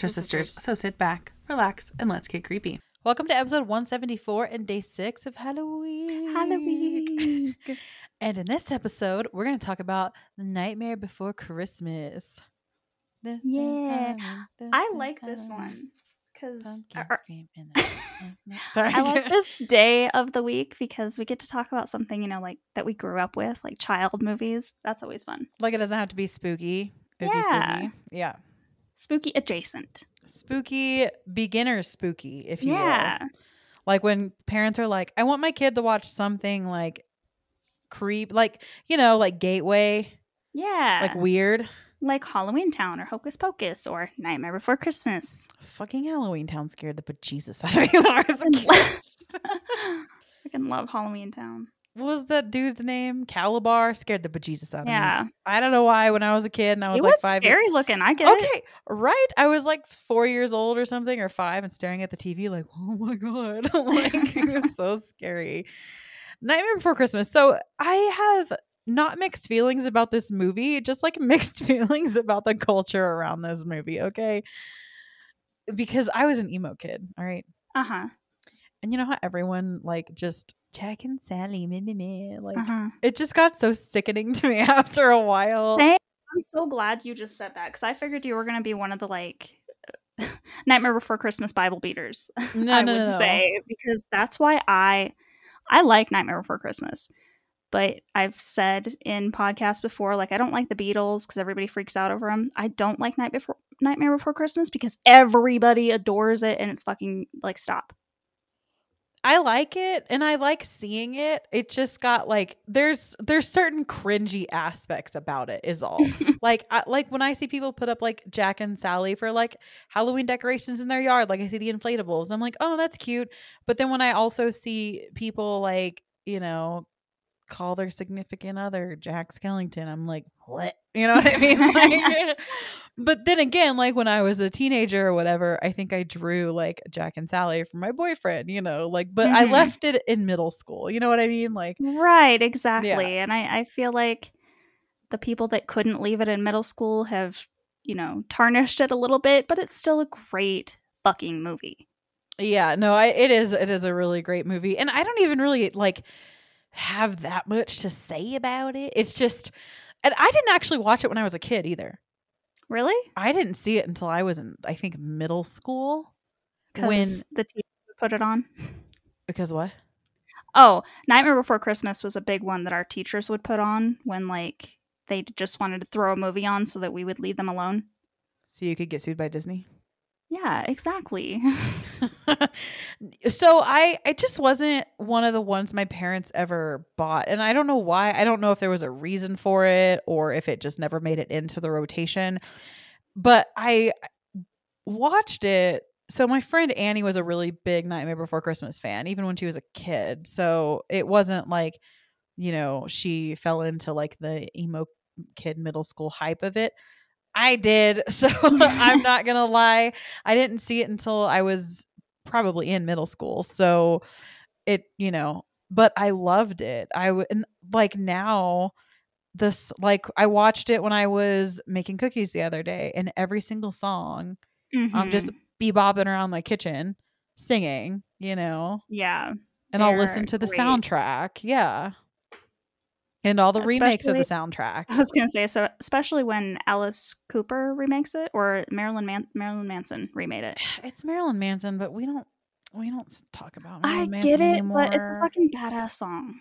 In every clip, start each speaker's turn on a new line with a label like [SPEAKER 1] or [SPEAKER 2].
[SPEAKER 1] Extra Sisters. So sit back, relax, and let's get creepy. Welcome to episode 174 and day six of Halloween.
[SPEAKER 2] Halloween.
[SPEAKER 1] and in this episode, we're going to talk about The Nightmare Before Christmas.
[SPEAKER 2] This yeah. I like this one because
[SPEAKER 1] Sorry.
[SPEAKER 2] I like this day of the week because we get to talk about something, you know, like that we grew up with, like child movies. That's always fun.
[SPEAKER 1] Like it doesn't have to be spooky.
[SPEAKER 2] Yeah.
[SPEAKER 1] Spooky. Yeah.
[SPEAKER 2] Spooky adjacent.
[SPEAKER 1] Spooky beginner spooky, if you
[SPEAKER 2] yeah.
[SPEAKER 1] will. Like when parents are like, I want my kid to watch something like creep like, you know, like gateway.
[SPEAKER 2] Yeah.
[SPEAKER 1] Like weird.
[SPEAKER 2] Like Halloween Town or Hocus Pocus or Nightmare Before Christmas.
[SPEAKER 1] Fucking Halloween Town scared the bejesus out of me when I was a kid.
[SPEAKER 2] I can love Halloween Town
[SPEAKER 1] what was that dude's name? Kalabar scared the bejesus out of
[SPEAKER 2] yeah.
[SPEAKER 1] me. I don't know why. When I was a kid and I was
[SPEAKER 2] he
[SPEAKER 1] like
[SPEAKER 2] was
[SPEAKER 1] five,
[SPEAKER 2] scary looking. I get
[SPEAKER 1] okay,
[SPEAKER 2] it.
[SPEAKER 1] right. I was like four years old or something, or five, and staring at the TV like, oh my god, like it was so scary. Nightmare Before Christmas. So I have not mixed feelings about this movie, just like mixed feelings about the culture around this movie. Okay, because I was an emo kid. All right.
[SPEAKER 2] Uh huh.
[SPEAKER 1] And you know how everyone like just Jack and Sally, me, me, me. Like
[SPEAKER 2] uh-huh.
[SPEAKER 1] it just got so sickening to me after a while.
[SPEAKER 2] Same. I'm so glad you just said that because I figured you were gonna be one of the like Nightmare Before Christmas Bible beaters.
[SPEAKER 1] No,
[SPEAKER 2] I
[SPEAKER 1] no,
[SPEAKER 2] would
[SPEAKER 1] no.
[SPEAKER 2] say because that's why I I like Nightmare Before Christmas. But I've said in podcasts before, like I don't like the Beatles because everybody freaks out over them. I don't like Night Before Nightmare Before Christmas because everybody adores it and it's fucking like stop.
[SPEAKER 1] I like it and I like seeing it. It just got like there's there's certain cringy aspects about it is all. like I, like when I see people put up like Jack and Sally for like Halloween decorations in their yard, like I see the inflatables. I'm like, "Oh, that's cute." But then when I also see people like, you know, call their significant other Jack Skellington. I'm like, what? You know what I mean? Like, but then again, like when I was a teenager or whatever, I think I drew like Jack and Sally for my boyfriend, you know, like, but mm-hmm. I left it in middle school. You know what I mean? Like,
[SPEAKER 2] right, exactly. Yeah. And I, I feel like the people that couldn't leave it in middle school have, you know, tarnished it a little bit, but it's still a great fucking movie.
[SPEAKER 1] Yeah, no, I, it is. It is a really great movie, and I don't even really like have that much to say about it. It's just, and I didn't actually watch it when I was a kid either.
[SPEAKER 2] Really?
[SPEAKER 1] I didn't see it until I was in, I think, middle school.
[SPEAKER 2] When the teacher put it on.
[SPEAKER 1] Because what?
[SPEAKER 2] Oh, Nightmare Before Christmas was a big one that our teachers would put on when like they just wanted to throw a movie on so that we would leave them alone.
[SPEAKER 1] So you could get sued by Disney.
[SPEAKER 2] Yeah, exactly.
[SPEAKER 1] so I it just wasn't one of the ones my parents ever bought and I don't know why. I don't know if there was a reason for it or if it just never made it into the rotation. But I watched it so my friend Annie was a really big Nightmare Before Christmas fan even when she was a kid. So it wasn't like you know, she fell into like the emo kid middle school hype of it. I did. So I'm not going to lie. I didn't see it until I was probably in middle school. So it, you know, but I loved it. I would like now this like I watched it when I was making cookies the other day and every single song
[SPEAKER 2] mm-hmm.
[SPEAKER 1] I'm just bebopping around my kitchen singing, you know.
[SPEAKER 2] Yeah.
[SPEAKER 1] And I'll listen to the
[SPEAKER 2] great.
[SPEAKER 1] soundtrack. Yeah and all the especially, remakes of the soundtrack.
[SPEAKER 2] I was gonna say so, especially when Alice Cooper remakes it or Marilyn Man- Marilyn Manson remade it.
[SPEAKER 1] It's Marilyn Manson, but we don't we don't talk about.
[SPEAKER 2] Marilyn
[SPEAKER 1] I
[SPEAKER 2] Manson
[SPEAKER 1] get it,
[SPEAKER 2] anymore. but it's a fucking badass song.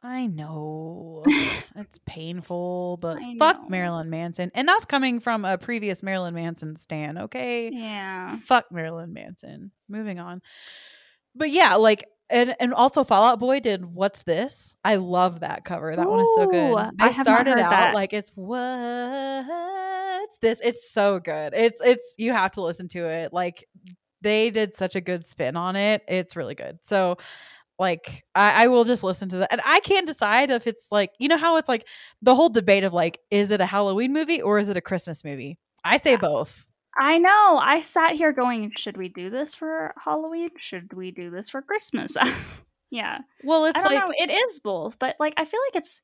[SPEAKER 1] I know it's painful, but fuck Marilyn Manson, and that's coming from a previous Marilyn Manson stan. Okay,
[SPEAKER 2] yeah,
[SPEAKER 1] fuck Marilyn Manson. Moving on, but yeah, like and and also Fall Out Boy did what's this? I love that cover. That
[SPEAKER 2] Ooh,
[SPEAKER 1] one is so good.
[SPEAKER 2] I
[SPEAKER 1] started out
[SPEAKER 2] that.
[SPEAKER 1] like it's what's this? It's so good. It's it's you have to listen to it. Like they did such a good spin on it. It's really good. So like I, I will just listen to that. And I can't decide if it's like you know how it's like the whole debate of like, is it a Halloween movie or is it a Christmas movie? I say
[SPEAKER 2] yeah.
[SPEAKER 1] both.
[SPEAKER 2] I know. I sat here going, should we do this for Halloween? Should we do this for Christmas? yeah.
[SPEAKER 1] Well, it's
[SPEAKER 2] I don't
[SPEAKER 1] like
[SPEAKER 2] know. It is both, but like I feel like it's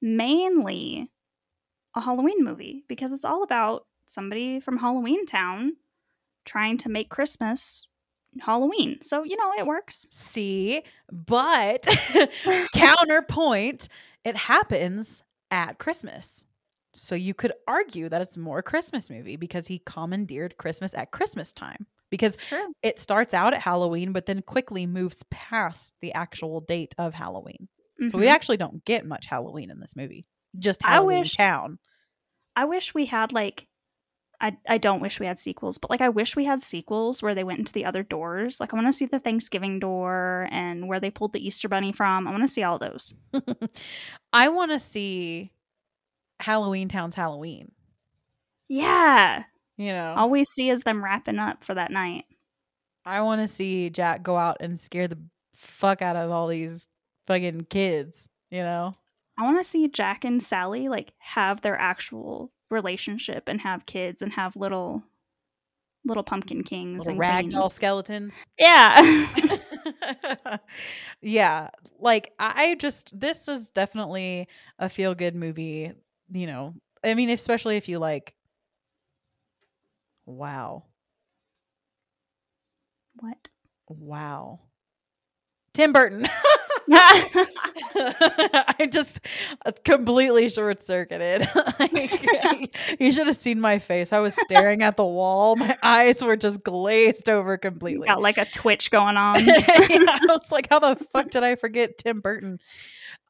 [SPEAKER 2] mainly a Halloween movie because it's all about somebody from Halloween Town trying to make Christmas Halloween. So, you know, it works.
[SPEAKER 1] See, but counterpoint, it happens at Christmas. So you could argue that it's more a Christmas movie because he commandeered Christmas at Christmas time. Because it starts out at Halloween, but then quickly moves past the actual date of Halloween. So we
[SPEAKER 2] Mhm.
[SPEAKER 1] actually don't get much Halloween in this movie. Just
[SPEAKER 2] I
[SPEAKER 1] Halloween
[SPEAKER 2] wish-
[SPEAKER 1] Town.
[SPEAKER 2] I wish we had like I I don't wish we had sequels, but like I wish we had sequels where they went into the other doors. Like I want to see the Thanksgiving door and where they pulled the Easter bunny from. I want to see all those.
[SPEAKER 1] I want to see Halloween Town's Halloween.
[SPEAKER 2] Yeah.
[SPEAKER 1] You know,
[SPEAKER 2] All we see is them wrapping up for that night.
[SPEAKER 1] I want to see Jack go out and scare the fuck out of all these fucking kids. You know,
[SPEAKER 2] I want to see Jack and Sally like have their actual relationship and have kids and have little little pumpkin kings
[SPEAKER 1] little
[SPEAKER 2] and
[SPEAKER 1] ragdoll
[SPEAKER 2] queens.
[SPEAKER 1] skeletons.
[SPEAKER 2] Yeah.
[SPEAKER 1] yeah, like I just this is definitely a feel good movie. You know, I mean, especially if you like. Wow.
[SPEAKER 2] what?
[SPEAKER 1] Wow. Tim Burton. I just uh, completely short circuited. you should have seen my face. I was staring at the wall. My eyes were just glazed over completely.
[SPEAKER 2] Got like a twitch going on.
[SPEAKER 1] Yeah, I was like, how the fuck did I forget Tim Burton?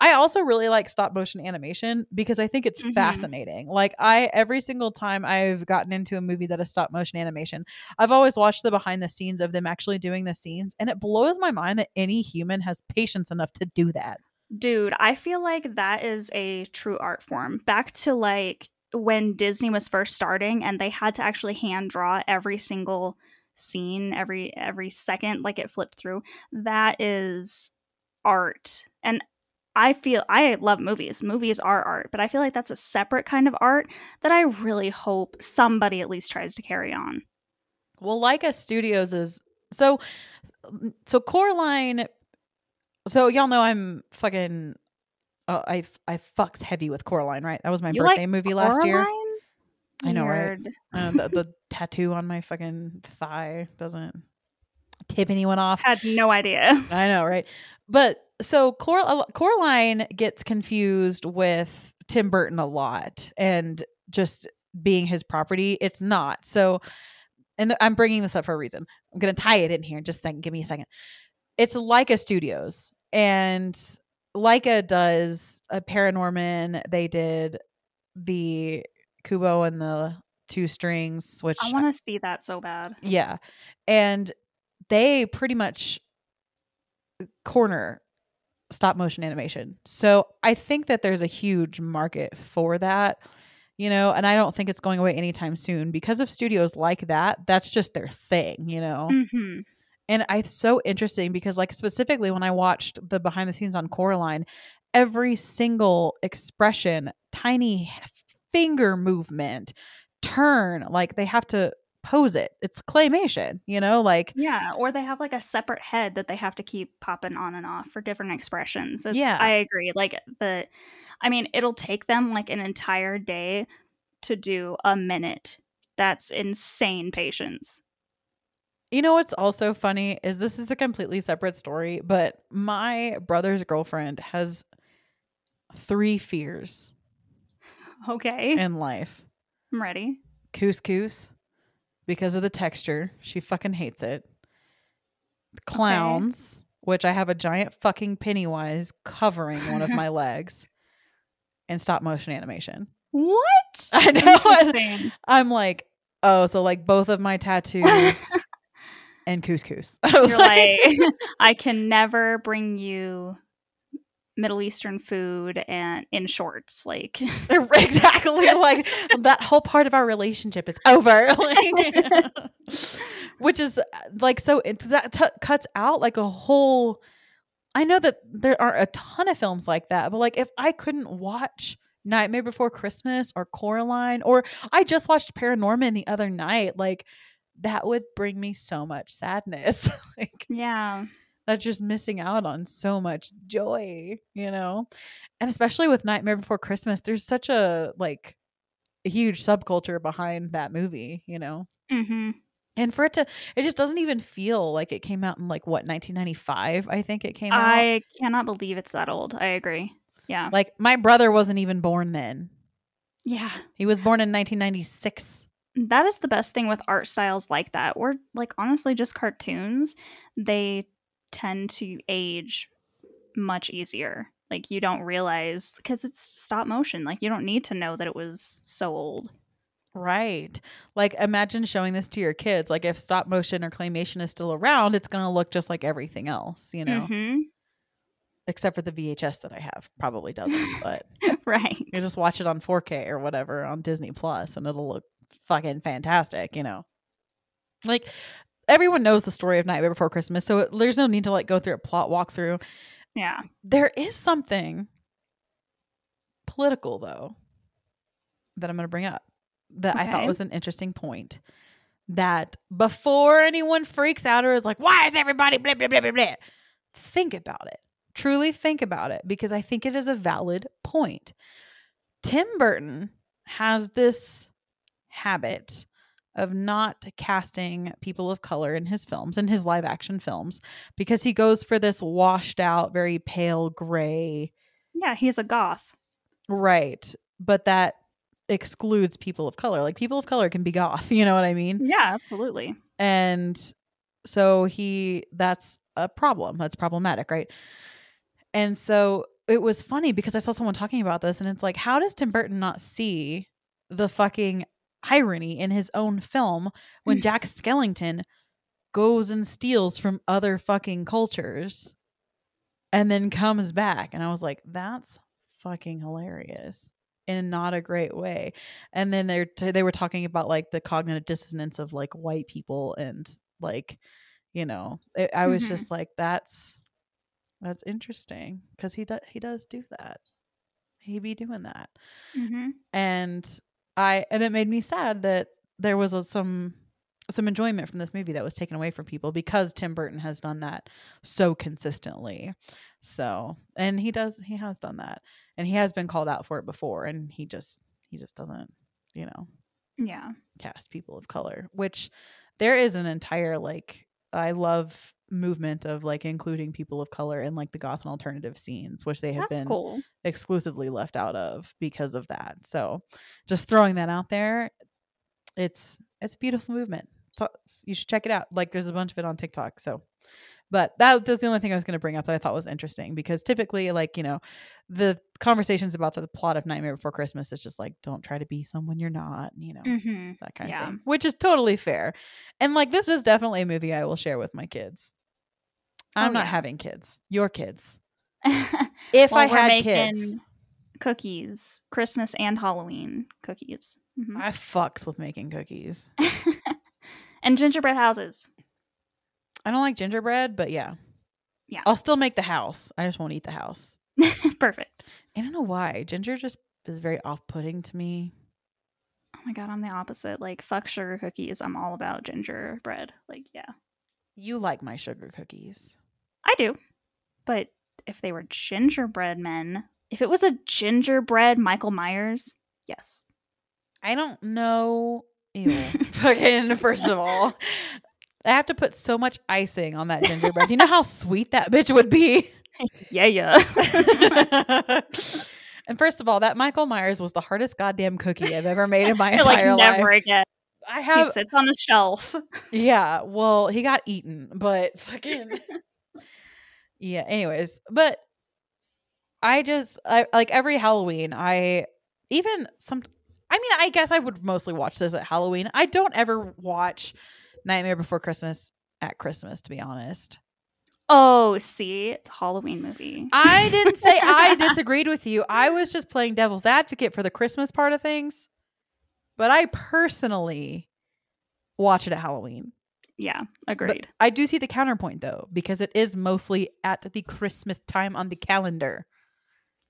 [SPEAKER 1] I also really like stop motion animation because I think it's
[SPEAKER 2] Mhm.
[SPEAKER 1] fascinating. Like I every single time I've gotten into a movie that is stop motion animation, I've always watched the behind the scenes of them actually doing the scenes and it blows my mind that any human has patience enough to do that.
[SPEAKER 2] Dude, I feel like that is a true art form. Back to like when Disney was first starting and they had to actually hand draw every single scene every every second like it flipped through. That is art. And I feel I love movies. Movies are art, but I feel like that's a separate kind of art that I really hope somebody at least tries to carry on.
[SPEAKER 1] Well, Laika Studios is so so Coraline. So y'all know I'm fucking. Uh, I I fucks heavy with Coraline, right? That was my
[SPEAKER 2] You like
[SPEAKER 1] birthday movie last year.
[SPEAKER 2] Coraline?
[SPEAKER 1] I know, right? Uh, the, the tattoo on my fucking thigh doesn't tip anyone off.
[SPEAKER 2] Had no idea.
[SPEAKER 1] I know, right? But so Cor- uh, Coraline gets confused with Tim Burton a lot and just being his property. It's not. So, and th- I'm bringing this up for a reason. I'm going to tie it in here just think. Give me a second. It's Laika Studios, and Laika does a Paranorman. They did the Kubo and the two strings, which
[SPEAKER 2] I want to see that so bad.
[SPEAKER 1] yeah. And they pretty much corner stop motion animation. So I think that there's a huge market for that, you know, and I don't think it's going away anytime soon because of studios like that. That's just their thing, you know.
[SPEAKER 2] hmm
[SPEAKER 1] And I, it's so interesting because, like, specifically when I watched the behind the scenes on Coraline, every single expression, tiny finger movement, turn, like they have to pose it. It's claymation, you know, like
[SPEAKER 2] Yeah, or they have like a separate head that they have to keep popping on and off for different expressions. It's,
[SPEAKER 1] Yeah.
[SPEAKER 2] I agree. Like the, I mean, it'll take them like an entire day to do a minute. That's insane patience.
[SPEAKER 1] You know what's also funny is this is a completely separate story, but my brother's girlfriend has three fears
[SPEAKER 2] Okay,
[SPEAKER 1] in life.
[SPEAKER 2] I'm ready.
[SPEAKER 1] Couscous because of the texture. She fucking hates it. Clowns, which I have a giant fucking Pennywise covering one of my legs. And stop motion animation.
[SPEAKER 2] What?
[SPEAKER 1] I know. I'm like, oh, so like both of my tattoos and couscous. I
[SPEAKER 2] You're like, I can never bring you Middle Eastern food and in shorts. Like,
[SPEAKER 1] exactly like that whole part of our relationship is over like, which is uh, like so it that t- cuts out like a whole i know that there are a ton of films like that but like if i couldn't watch nightmare before christmas or coraline or i just watched paranorman the other night like that would bring me so much sadness like
[SPEAKER 2] yeah,
[SPEAKER 1] that's just missing out on so much joy, you know? And especially with Nightmare Before Christmas, there's such a like a huge subculture behind that movie, you know.
[SPEAKER 2] Mm-hmm.
[SPEAKER 1] And for it to it just doesn't even feel like it came out in like what 1995, I think it came out.
[SPEAKER 2] I cannot believe it's that old. I agree. Yeah.
[SPEAKER 1] Like my brother wasn't even born then.
[SPEAKER 2] Yeah.
[SPEAKER 1] He was born in 1996.
[SPEAKER 2] That is the best thing with art styles like that, or like honestly, just cartoons. They tend to age much easier. Like you don't realize because it's stop motion. Like you don't need to know that it was so old.
[SPEAKER 1] Right. Like imagine showing this to your kids. Like if stop motion or claymation is still around, it's going to look just like everything else, you know.
[SPEAKER 2] Mhm.
[SPEAKER 1] Except for the VHS that I have. Probably doesn't, but
[SPEAKER 2] right.
[SPEAKER 1] you just watch it on 4K or whatever on Disney Plus and it'll look fucking fantastic, you know. Like everyone knows the story of Nightmare Before Christmas, so it, there's no need to like go through a plot walkthrough.
[SPEAKER 2] Yeah.
[SPEAKER 1] There is something political though that I'm going to bring up that I thought was an interesting point. That before anyone freaks out or is like, why is everybody blah, blah, blah, blah, blah, think about it. Truly think about it because I think it is a valid point. Tim Burton has this habit of not casting people of color in his films, in his live action films, because he goes for this washed out, very pale gray.
[SPEAKER 2] Yeah. He's a goth.
[SPEAKER 1] Right. But that excludes people of color. Like people of color can be goth, you know what I mean?
[SPEAKER 2] Yeah. Absolutely.
[SPEAKER 1] And so he that's a problem. That's problematic, right? And so it was funny because I saw someone talking about this and it's like, how does Tim Burton not see the fucking irony in his own film when Jack Skellington goes and steals from other fucking cultures and then comes back? And I was like, that's fucking hilarious in not a great way. And then they're t- they were talking about like the cognitive dissonance of like white people and like you know it, I was
[SPEAKER 2] Mhm.
[SPEAKER 1] just like that's that's interesting because he does he does do that. He be doing that
[SPEAKER 2] Mm-hmm.
[SPEAKER 1] and I and it made me sad that there was a, some some enjoyment from this movie that was taken away from people because Tim Burton has done that so consistently. So, and he does he has done that. And he has been called out for it before and he just he just doesn't, you know,
[SPEAKER 2] Yeah.
[SPEAKER 1] cast people of color, which there is an entire like I love movement of like including people of color in like the goth and alternative scenes, which they have
[SPEAKER 2] That's
[SPEAKER 1] been
[SPEAKER 2] cool.
[SPEAKER 1] exclusively left out of because of that. So just throwing that out there, it's it's a beautiful movement. So you should check it out. Like there's a bunch of it on TikTok. So but that that's the only thing I was going to bring up that I thought was interesting because typically like, you know, the conversations about the plot of Nightmare Before Christmas is just like don't try to be someone you're not, you know.
[SPEAKER 2] Mm-hmm.
[SPEAKER 1] That kind
[SPEAKER 2] Yeah.
[SPEAKER 1] of thing, which is totally fair. And like this is definitely a movie I will share with my kids. I'm
[SPEAKER 2] Oh,
[SPEAKER 1] not
[SPEAKER 2] yeah.
[SPEAKER 1] having kids. Your kids. If I
[SPEAKER 2] we're
[SPEAKER 1] had
[SPEAKER 2] making
[SPEAKER 1] kids,
[SPEAKER 2] cookies, Christmas and Halloween cookies, Mhm.
[SPEAKER 1] I fucks with making cookies.
[SPEAKER 2] and gingerbread houses.
[SPEAKER 1] I don't like gingerbread, but yeah.
[SPEAKER 2] Yeah.
[SPEAKER 1] I'll still make the house. I just won't eat the house.
[SPEAKER 2] Perfect.
[SPEAKER 1] I don't know why. Ginger just is very off putting to me.
[SPEAKER 2] Oh my god, I'm the opposite. Like fuck sugar cookies. I'm all about gingerbread. Like yeah,
[SPEAKER 1] You like my sugar cookies.
[SPEAKER 2] Do. But if they were gingerbread men, if it was a gingerbread Michael Myers, yes.
[SPEAKER 1] I don't know. Ew. Fucking, first of all, I have to put so much icing on that gingerbread. Do you know how sweet that bitch would be?
[SPEAKER 2] Yeah, yeah.
[SPEAKER 1] and first of all, that Michael Myers was the hardest goddamn cookie I've ever made in my
[SPEAKER 2] like
[SPEAKER 1] entire
[SPEAKER 2] never again.
[SPEAKER 1] I have.
[SPEAKER 2] He sits on the shelf.
[SPEAKER 1] Yeah, well, he got eaten, but fucking Yeah, anyways, but I just I like every Halloween, I even some I mean, I guess I would mostly watch this at Halloween. I don't ever watch Nightmare Before Christmas at Christmas, to be honest.
[SPEAKER 2] Oh, see, it's a Halloween movie.
[SPEAKER 1] I didn't say I disagreed with you. I was just playing devil's advocate for the Christmas part of things. But I personally watch it at Halloween.
[SPEAKER 2] Yeah,
[SPEAKER 1] But
[SPEAKER 2] agreed.
[SPEAKER 1] I do see the counterpoint though, because it is mostly at the Christmas time on the calendar.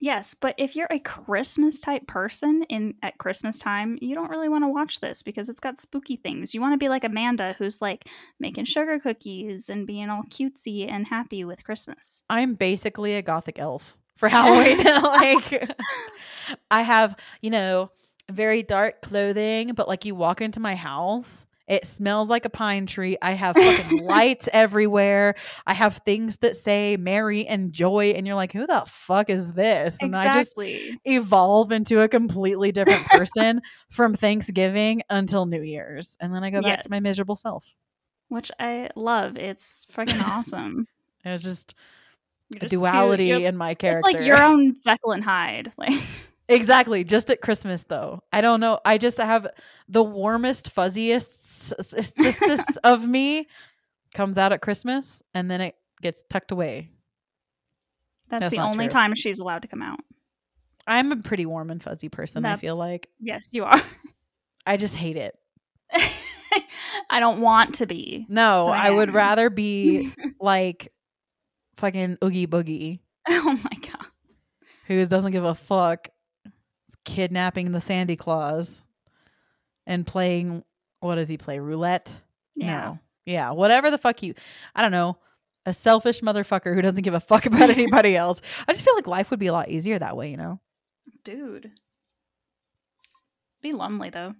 [SPEAKER 2] Yes, but if you're a Christmas type person in at Christmas time, you don't really want to watch this because it's got spooky things. You want to be like Amanda who's like making sugar cookies and being all cutesy and happy with Christmas.
[SPEAKER 1] I'm basically a gothic elf for Halloween. like I have, you know, very dark clothing, but like you walk into my house, it smells like a pine tree. I have fucking lights everywhere. I have things that say Mary and Joy, and you're like, who the fuck is this? And I just evolve into a completely different person from Thanksgiving until New Year's. And then I go back to my miserable self.
[SPEAKER 2] Which I love. It's freaking awesome.
[SPEAKER 1] It's just
[SPEAKER 2] just too-
[SPEAKER 1] duality
[SPEAKER 2] you're-
[SPEAKER 1] in my character.
[SPEAKER 2] It's like your own Jekyll and Hyde. Like
[SPEAKER 1] Exactly. Just at Christmas, though. I don't know. I just have the warmest, fuzziest of me comes out at Christmas and then it gets tucked away.
[SPEAKER 2] that's,
[SPEAKER 1] That's
[SPEAKER 2] the only
[SPEAKER 1] true.
[SPEAKER 2] time she's allowed to come out.
[SPEAKER 1] I'm a pretty warm and fuzzy person, I feel like.
[SPEAKER 2] Yes, you are.
[SPEAKER 1] I just hate it.
[SPEAKER 2] I don't want to be.
[SPEAKER 1] No,
[SPEAKER 2] I
[SPEAKER 1] I would rather be like fucking Oogie Boogie,
[SPEAKER 2] oh my god.
[SPEAKER 1] who doesn't give a fuck, kidnapping the Sandy Claus and playing, what does he play? Roulette?
[SPEAKER 2] Yeah.
[SPEAKER 1] No. Yeah, whatever the fuck you I don't know. A selfish motherfucker who doesn't give a fuck about anybody else. I just feel like life would be a lot easier that way, you know?
[SPEAKER 2] Dude. Be lonely though.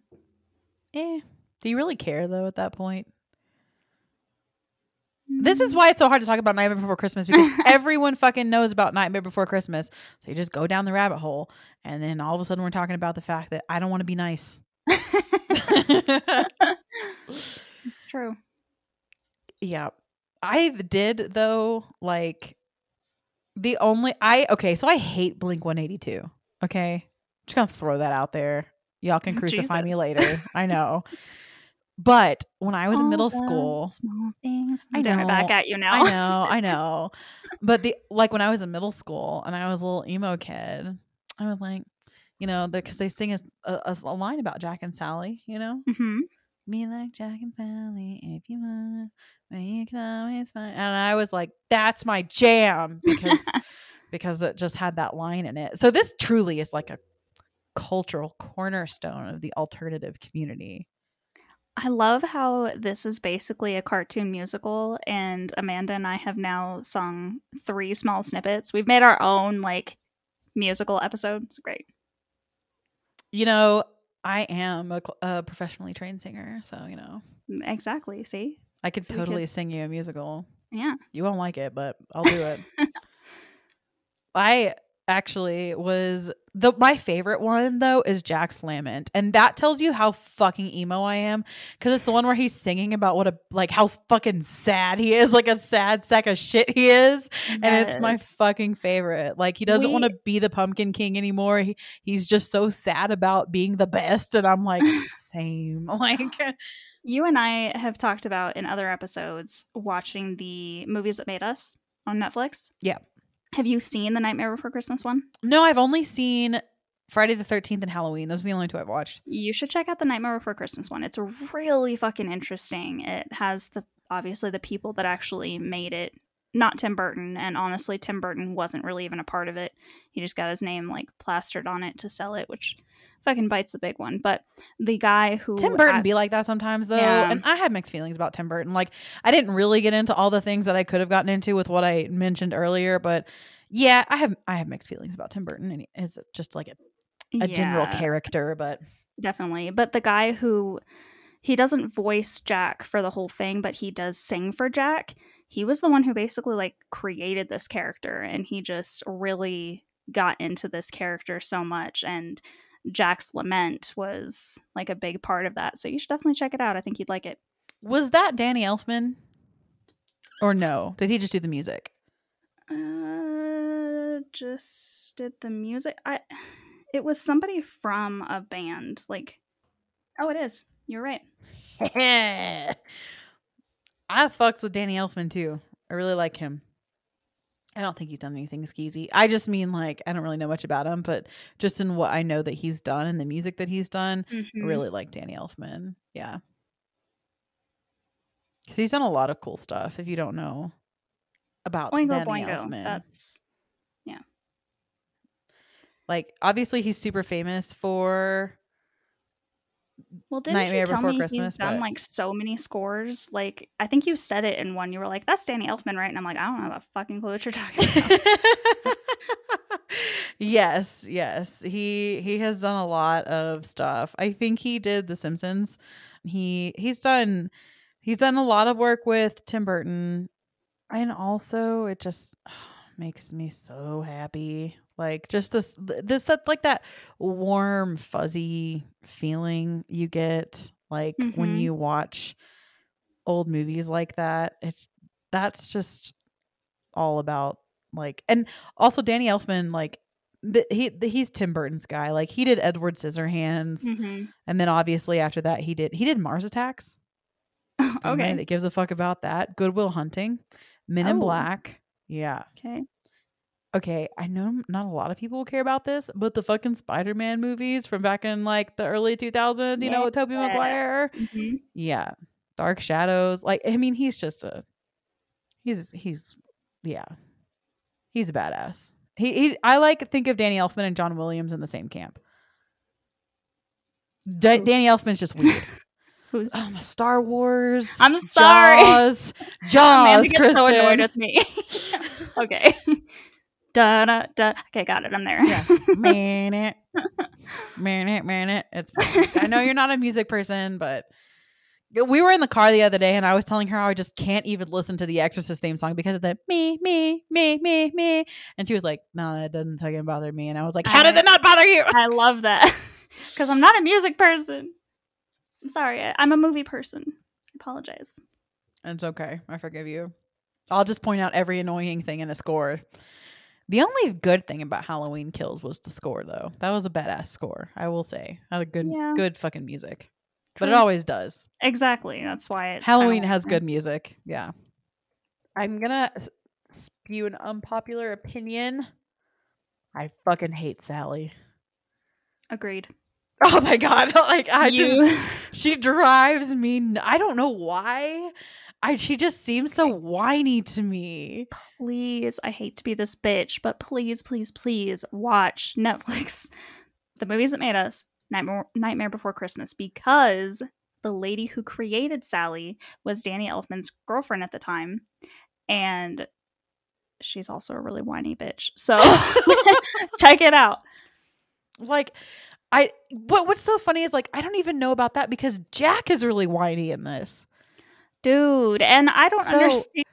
[SPEAKER 1] Eh. Do you really care though at that point? This is why it's so hard to talk about Nightmare Before Christmas because everyone fucking knows about Nightmare Before Christmas. So you just go down the rabbit hole and then all of a sudden we're talking about the fact that I don't want to be nice.
[SPEAKER 2] it's true.
[SPEAKER 1] Yeah. I did though, like the only I okay, so I hate Blink 182. Okay. Just gonna throw that out there. Y'all can crucify me later. I know. But when I was in middle school,
[SPEAKER 2] Small things.
[SPEAKER 1] I
[SPEAKER 2] it back at you now.
[SPEAKER 1] I know, I know. But the like when I was in middle school and I was a little emo kid, I was like, you know, because they sing a, a, a line about Jack and Sally, you know,
[SPEAKER 2] hmm
[SPEAKER 1] me like Jack and Sally if you want, but you can always find. And I was like, that's my jam because because it just had that line in it. So this truly is like a cultural cornerstone of the alternative community.
[SPEAKER 2] I love how this is basically a cartoon musical, and Amanda and I have now sung three small snippets. We've made our own like musical episode. It's great.
[SPEAKER 1] You know, I am a, a professionally trained singer, so you know,
[SPEAKER 2] Exactly. See?
[SPEAKER 1] I could
[SPEAKER 2] So we could-
[SPEAKER 1] totally sing you a musical.
[SPEAKER 2] Yeah.
[SPEAKER 1] You won't like it, but I'll do it. I actually was the my favorite one though is Jack's Lament, and that tells you how fucking emo I am because it's the one where he's singing about what a like how fucking sad he is, like a sad sack of shit he is, and it's my fucking favorite. Like he doesn't want to be the Pumpkin King anymore. He, he's just so sad about being the best, and I'm like same. Like
[SPEAKER 2] You and I have talked about in other episodes watching the movies that made us on Netflix.
[SPEAKER 1] Yeah.
[SPEAKER 2] Have you seen the Nightmare Before Christmas one?
[SPEAKER 1] no, I've only seen Friday the Thirteenth and Halloween. Those are the only two I've watched.
[SPEAKER 2] You should check out the Nightmare Before Christmas one. It's really fucking interesting. It has the obviously the people that actually made it, not Tim Burton, and honestly Tim Burton wasn't really even a part of it. He just got his name like plastered on it to sell it, which fucking bites the big one. But the guy who
[SPEAKER 1] Tim Burton
[SPEAKER 2] act-
[SPEAKER 1] be like that sometimes though,
[SPEAKER 2] Yeah.
[SPEAKER 1] and I have mixed feelings about Tim Burton. Like I didn't really get into all the things that I could have gotten into with what I mentioned earlier, but yeah, I have I have mixed feelings about Tim Burton, and he is just like a, a general character. But
[SPEAKER 2] definitely. But the guy who he doesn't voice Jack for the whole thing, but he does sing for Jack. He was the one who basically like created this character and he just really got into this character so much and Jack's lament was like a big part of that. So you should definitely check it out. I think you'd like it.
[SPEAKER 1] was that Danny Elfman, or no? Did he just do the music?
[SPEAKER 2] Uh just did the music. I it was somebody from a band. Like Oh, it is. You're right.
[SPEAKER 1] I fucks with Danny Elfman too. I really like him. I don't think he's done anything skeezy. I just mean like I don't really know much about him, but just in what I know that he's done and the music that he's done, I
[SPEAKER 2] Mhm.
[SPEAKER 1] really like Danny Elfman. Yeah. Cuz he's done a lot of cool stuff if you don't know about Danny
[SPEAKER 2] Boingo.
[SPEAKER 1] Elfman.
[SPEAKER 2] That's yeah.
[SPEAKER 1] like obviously he's super famous for
[SPEAKER 2] Well, didn't
[SPEAKER 1] Nightmare
[SPEAKER 2] you tell
[SPEAKER 1] Before
[SPEAKER 2] me
[SPEAKER 1] Christmas,
[SPEAKER 2] he's done
[SPEAKER 1] but-
[SPEAKER 2] like so many scores? Like, I think you said it in one. You were like, "That's Danny Elfman, right?" And I'm like, "I don't have a fucking clue what you're talking about."
[SPEAKER 1] yes, yes. He he has done a lot of stuff. I think he did The Simpsons. He he's done he's done a lot of work with Tim Burton. And also it just makes me so happy. Like just this this that like that warm fuzzy feeling you get like when
[SPEAKER 2] Mhm.
[SPEAKER 1] you watch old movies like that. It's that's just all about like and also Danny Elfman like the, he the, he's Tim Burton's guy. Like he did Edward Scissorhands
[SPEAKER 2] hmm
[SPEAKER 1] and then obviously after that he did he did Mars Attacks.
[SPEAKER 2] Okay.
[SPEAKER 1] That gives a fuck about that. Good Will Hunting, Men in
[SPEAKER 2] Oh.
[SPEAKER 1] Black. Yeah.
[SPEAKER 2] Okay.
[SPEAKER 1] Okay, I know not a lot of people care about this, but the fucking Spider-Man movies from back in like the early 2000s, you know, with Tobey
[SPEAKER 2] Yeah.
[SPEAKER 1] Maguire.
[SPEAKER 2] hmm
[SPEAKER 1] Yeah. Dark Shadows. Like I mean, he's just a he's he's yeah. He's a badass. He he I like think of Danny Elfman and John Williams in the same camp. Da- Danny Elfman's just weird.
[SPEAKER 2] Who's
[SPEAKER 1] um, Star Wars.
[SPEAKER 2] I'm sorry.
[SPEAKER 1] Jaws. Jaws.
[SPEAKER 2] Amanda gets so annoyed with me. okay. Da, da, da. Okay, got it. I'm there.
[SPEAKER 1] Yeah. man it. Man it, man it. It's fine. I know you're not a music person, but we were in the car the other day and I was telling her how I just can't even listen to the Exorcist theme song because of the me, me, me, me, me. And she was like, No, that doesn't fucking bother me. And I was like, How does it not bother you?
[SPEAKER 2] I love that because I'm not a music person. I'm sorry. I- I'm a movie person. I apologize.
[SPEAKER 1] It's okay. I forgive you. I'll just point out every annoying thing in a score. The only good thing about Halloween Kills was the score, though. That was a badass score, I will say. Had a good,
[SPEAKER 2] Yeah.
[SPEAKER 1] good fucking music, but it always does.
[SPEAKER 2] exactly. That's why it's
[SPEAKER 1] Halloween
[SPEAKER 2] kinda
[SPEAKER 1] has
[SPEAKER 2] like-
[SPEAKER 1] good music. Yeah. I'm gonna spew an unpopular opinion. I fucking hate Sally.
[SPEAKER 2] Agreed.
[SPEAKER 1] Oh my god! Like I
[SPEAKER 2] You-
[SPEAKER 1] just she drives me. n- I don't know why. I she just seems so whiny to me.
[SPEAKER 2] please, I hate to be this bitch, but please, please, please watch Netflix, the movies that made us Nightmare, Nightmare Before Christmas, because the lady who created Sally was Danny Elfman's girlfriend at the time, and she's also a really whiny bitch. So check it out.
[SPEAKER 1] like I. What What's so funny is like I don't even know about that because Jack is really whiny in this.
[SPEAKER 2] Dude and i don't
[SPEAKER 1] So-
[SPEAKER 2] understand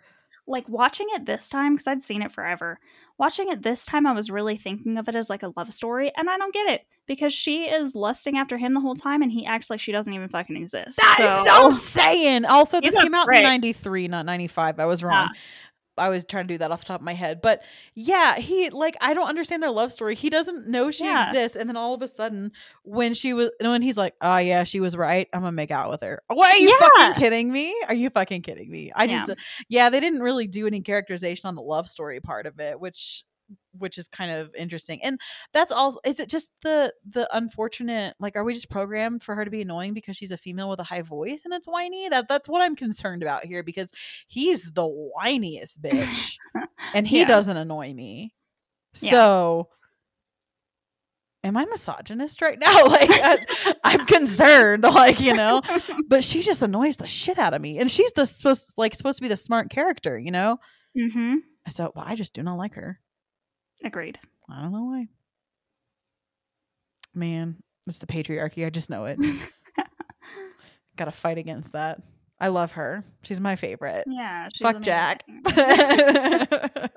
[SPEAKER 2] like watching it this time because i'd seen it forever watching it this time i was really thinking of it as like a love story and i don't get it because she is lusting after him the whole time and he acts like she doesn't even fucking exist
[SPEAKER 1] That's
[SPEAKER 2] so
[SPEAKER 1] what I'm saying. Also, this came out in '93, not '95. I was wrong. I was trying to do that off the top of my head, but yeah, he like I don't understand their love story. He doesn't know she
[SPEAKER 2] Yeah.
[SPEAKER 1] exists, and then all of a sudden, when she was, when he's like, "Oh yeah, she was right. I'm gonna make out with her." What are you
[SPEAKER 2] Yeah.
[SPEAKER 1] fucking kidding me? Are you fucking kidding me? I just, yeah, they didn't really do any characterization on the love story part of it, which which is kind of interesting. And that's all is it just the the unfortunate like are we just programmed for her to be annoying because she's a female with a high voice and it's whiny? That that's what I'm concerned about here because he's the whiniest bitch and he
[SPEAKER 2] Yeah.
[SPEAKER 1] doesn't annoy me.
[SPEAKER 2] Yeah.
[SPEAKER 1] So am I misogynist right now? Like I, I'm concerned like, you know, but she just annoys the shit out of me and she's the supposed like supposed to be the smart character, you know?
[SPEAKER 2] mm-hmm
[SPEAKER 1] So well, I just do not like her.
[SPEAKER 2] Agreed
[SPEAKER 1] I don't know why. Man, it's the patriarchy. I just know it. Got to fight against that. I love her. She's my favorite.
[SPEAKER 2] yeah she's
[SPEAKER 1] Fuck Jack.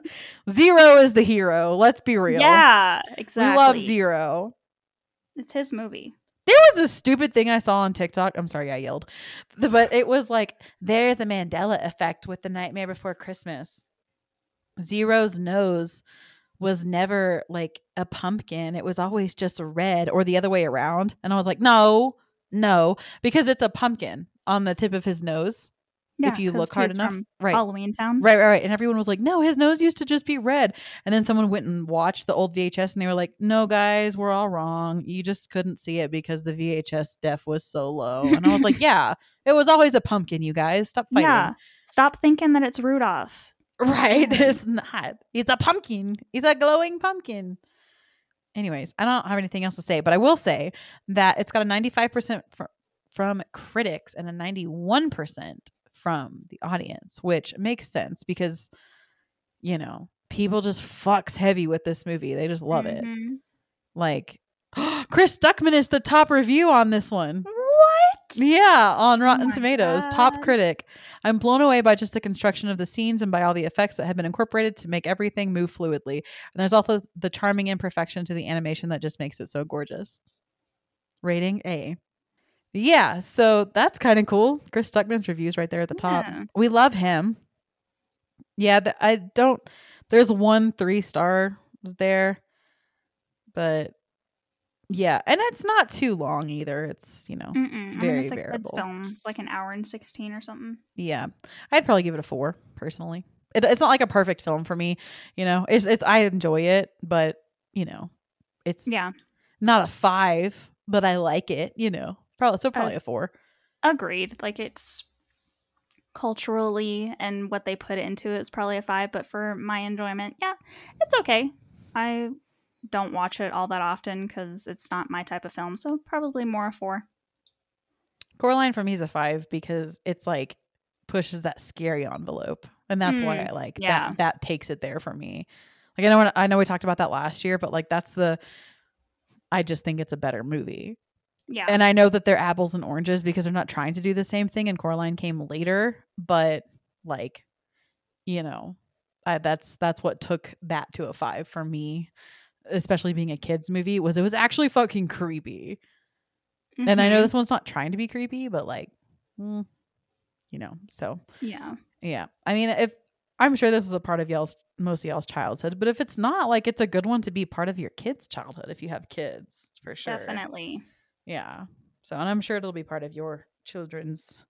[SPEAKER 1] Zero is the hero. Let's be real.
[SPEAKER 2] yeah exactly.
[SPEAKER 1] We love Zero.
[SPEAKER 2] it's his movie
[SPEAKER 1] There was a stupid thing I saw on TikTok. I'm sorry I yelled. But it was like, there's the Mandela effect with the Nightmare Before Christmas. Zero's nose was never like a pumpkin. It was always just red or the other way around. And I was like, no, no, because it's a pumpkin on the tip of his nose.
[SPEAKER 2] yeah,
[SPEAKER 1] if you look hard enough. Right.
[SPEAKER 2] halloween town
[SPEAKER 1] Right, right, right. And everyone was like, no, his nose used to just be red. And then someone went and watched the old VHS and they were like, no, guys, we're all wrong. You just couldn't see it because the VHS def was so low. And I was like, yeah, it was always a pumpkin, you guys. Stop fighting.
[SPEAKER 2] yeah stop thinking that it's rudolph
[SPEAKER 1] Right. It's not. He's a pumpkin. He's a glowing pumpkin. Anyways, I don't have anything else to say, but I will say that it's got a 95% fr- from critics and a 91% from the audience, which makes sense because, you know, people just fucks heavy with this movie. They just love it.
[SPEAKER 2] Mhm.
[SPEAKER 1] Like Chris Stuckman is the top review on this one. Yeah, on oh Rotten
[SPEAKER 2] my
[SPEAKER 1] Tomatoes, top critic. I'm blown away by just the construction of the scenes and by all the effects that have been incorporated to make everything move fluidly. And there's also the charming imperfection to the animation that just makes it so gorgeous. Rating A. Yeah, so that's kind of cool. Chris Stuckman's reviews right there at the top.
[SPEAKER 2] Yeah.
[SPEAKER 1] We love him. Yeah, th- I don't. There's one three star was there, but yeah, and it's not too long either. It's you know
[SPEAKER 2] Mm-mm. I mean,
[SPEAKER 1] Very
[SPEAKER 2] it's like
[SPEAKER 1] variable.
[SPEAKER 2] Good Stone. It's like an hour and sixteen or something.
[SPEAKER 1] Yeah, I'd probably give it a four personally. It, it's not like a perfect film for me, you know. It's it's I enjoy it, but you know, it's
[SPEAKER 2] Yeah,
[SPEAKER 1] not a five, but I like it, you know. Probably so probably
[SPEAKER 2] Uh,
[SPEAKER 1] a four.
[SPEAKER 2] agreed. Like it's culturally and what they put into it is probably a five, but for my enjoyment, yeah, it's okay. I don't watch it all that often because it's not my type of film, so probably more a four.
[SPEAKER 1] Coraline for me is a five because it's like pushes that scary envelope, and that's why
[SPEAKER 2] Mm,
[SPEAKER 1] I like
[SPEAKER 2] yeah.
[SPEAKER 1] that. That takes it there for me. Like I know I know we talked about that last year, but like that's the. I just think it's a better movie.
[SPEAKER 2] Yeah,
[SPEAKER 1] And I know that they're apples and oranges because they're not trying to do the same thing and Coraline came later, but like you know, I, that's that's what took that to a 5 for me, especially being a kids movie was it was actually fucking creepy. And I know
[SPEAKER 2] Mhm.
[SPEAKER 1] this one's not trying to be creepy, but like mm, you know, so
[SPEAKER 2] Yeah,
[SPEAKER 1] yeah. I mean, if I'm sure this is a part of y'all's most of y'all's childhood, but if it's not, like it's a good one to be part of your kids' childhood if you have kids, for sure.
[SPEAKER 2] definitely.
[SPEAKER 1] Yeah. So, and I'm sure it'll be part of your children's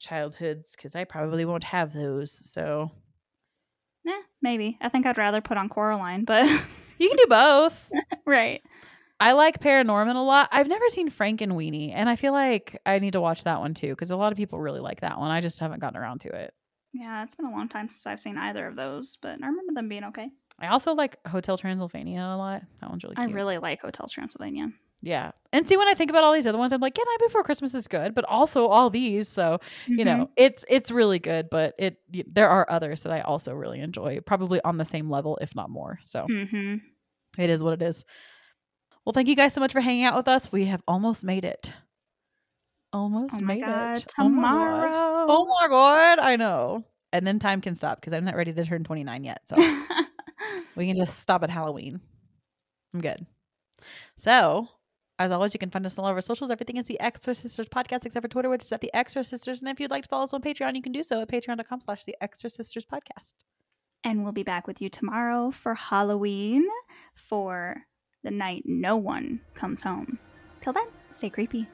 [SPEAKER 1] childhoods because I probably won't have those. So,
[SPEAKER 2] Yeah, maybe. I think I'd rather put on Coraline, but
[SPEAKER 1] you can do both.
[SPEAKER 2] right.
[SPEAKER 1] I like Paranorman a lot. I've never seen Frankenweenie, and I feel like I need to watch that one too because a lot of people really like that one. I just haven't gotten around to it.
[SPEAKER 2] Yeah, it's been a long time since I've seen either of those, but I remember them being okay.
[SPEAKER 1] I also like Hotel Transylvania a lot. That one's really cute.
[SPEAKER 2] I really like Hotel Transylvania.
[SPEAKER 1] Yeah. And see, when I think about all these other ones, I'm like, yeah, Night Before Christmas is good, but also all these. So, you
[SPEAKER 2] Mhm.
[SPEAKER 1] know it's it's really good but it y- there are others that i also really enjoy probably on the same level if not more so
[SPEAKER 2] Mhm.
[SPEAKER 1] it is what it is well thank you guys so much for hanging out with us we have almost made it almost
[SPEAKER 2] Oh
[SPEAKER 1] made
[SPEAKER 2] god,
[SPEAKER 1] it Oh my
[SPEAKER 2] tomorrow.
[SPEAKER 1] oh my god i know and then time can stop because i'm not ready to turn 29 yet so we can just stop at halloween i'm good so as always, you can find us on all of our socials. Everything is the Extra Sisters podcast, except for Twitter, which is at the Extra Sisters. And if you'd like to follow us on Patreon, you can do so at patreon.com slash the Extra Sisters podcast.
[SPEAKER 2] and we'll be back with you tomorrow for Halloween for the night no one comes home. Till then, stay creepy.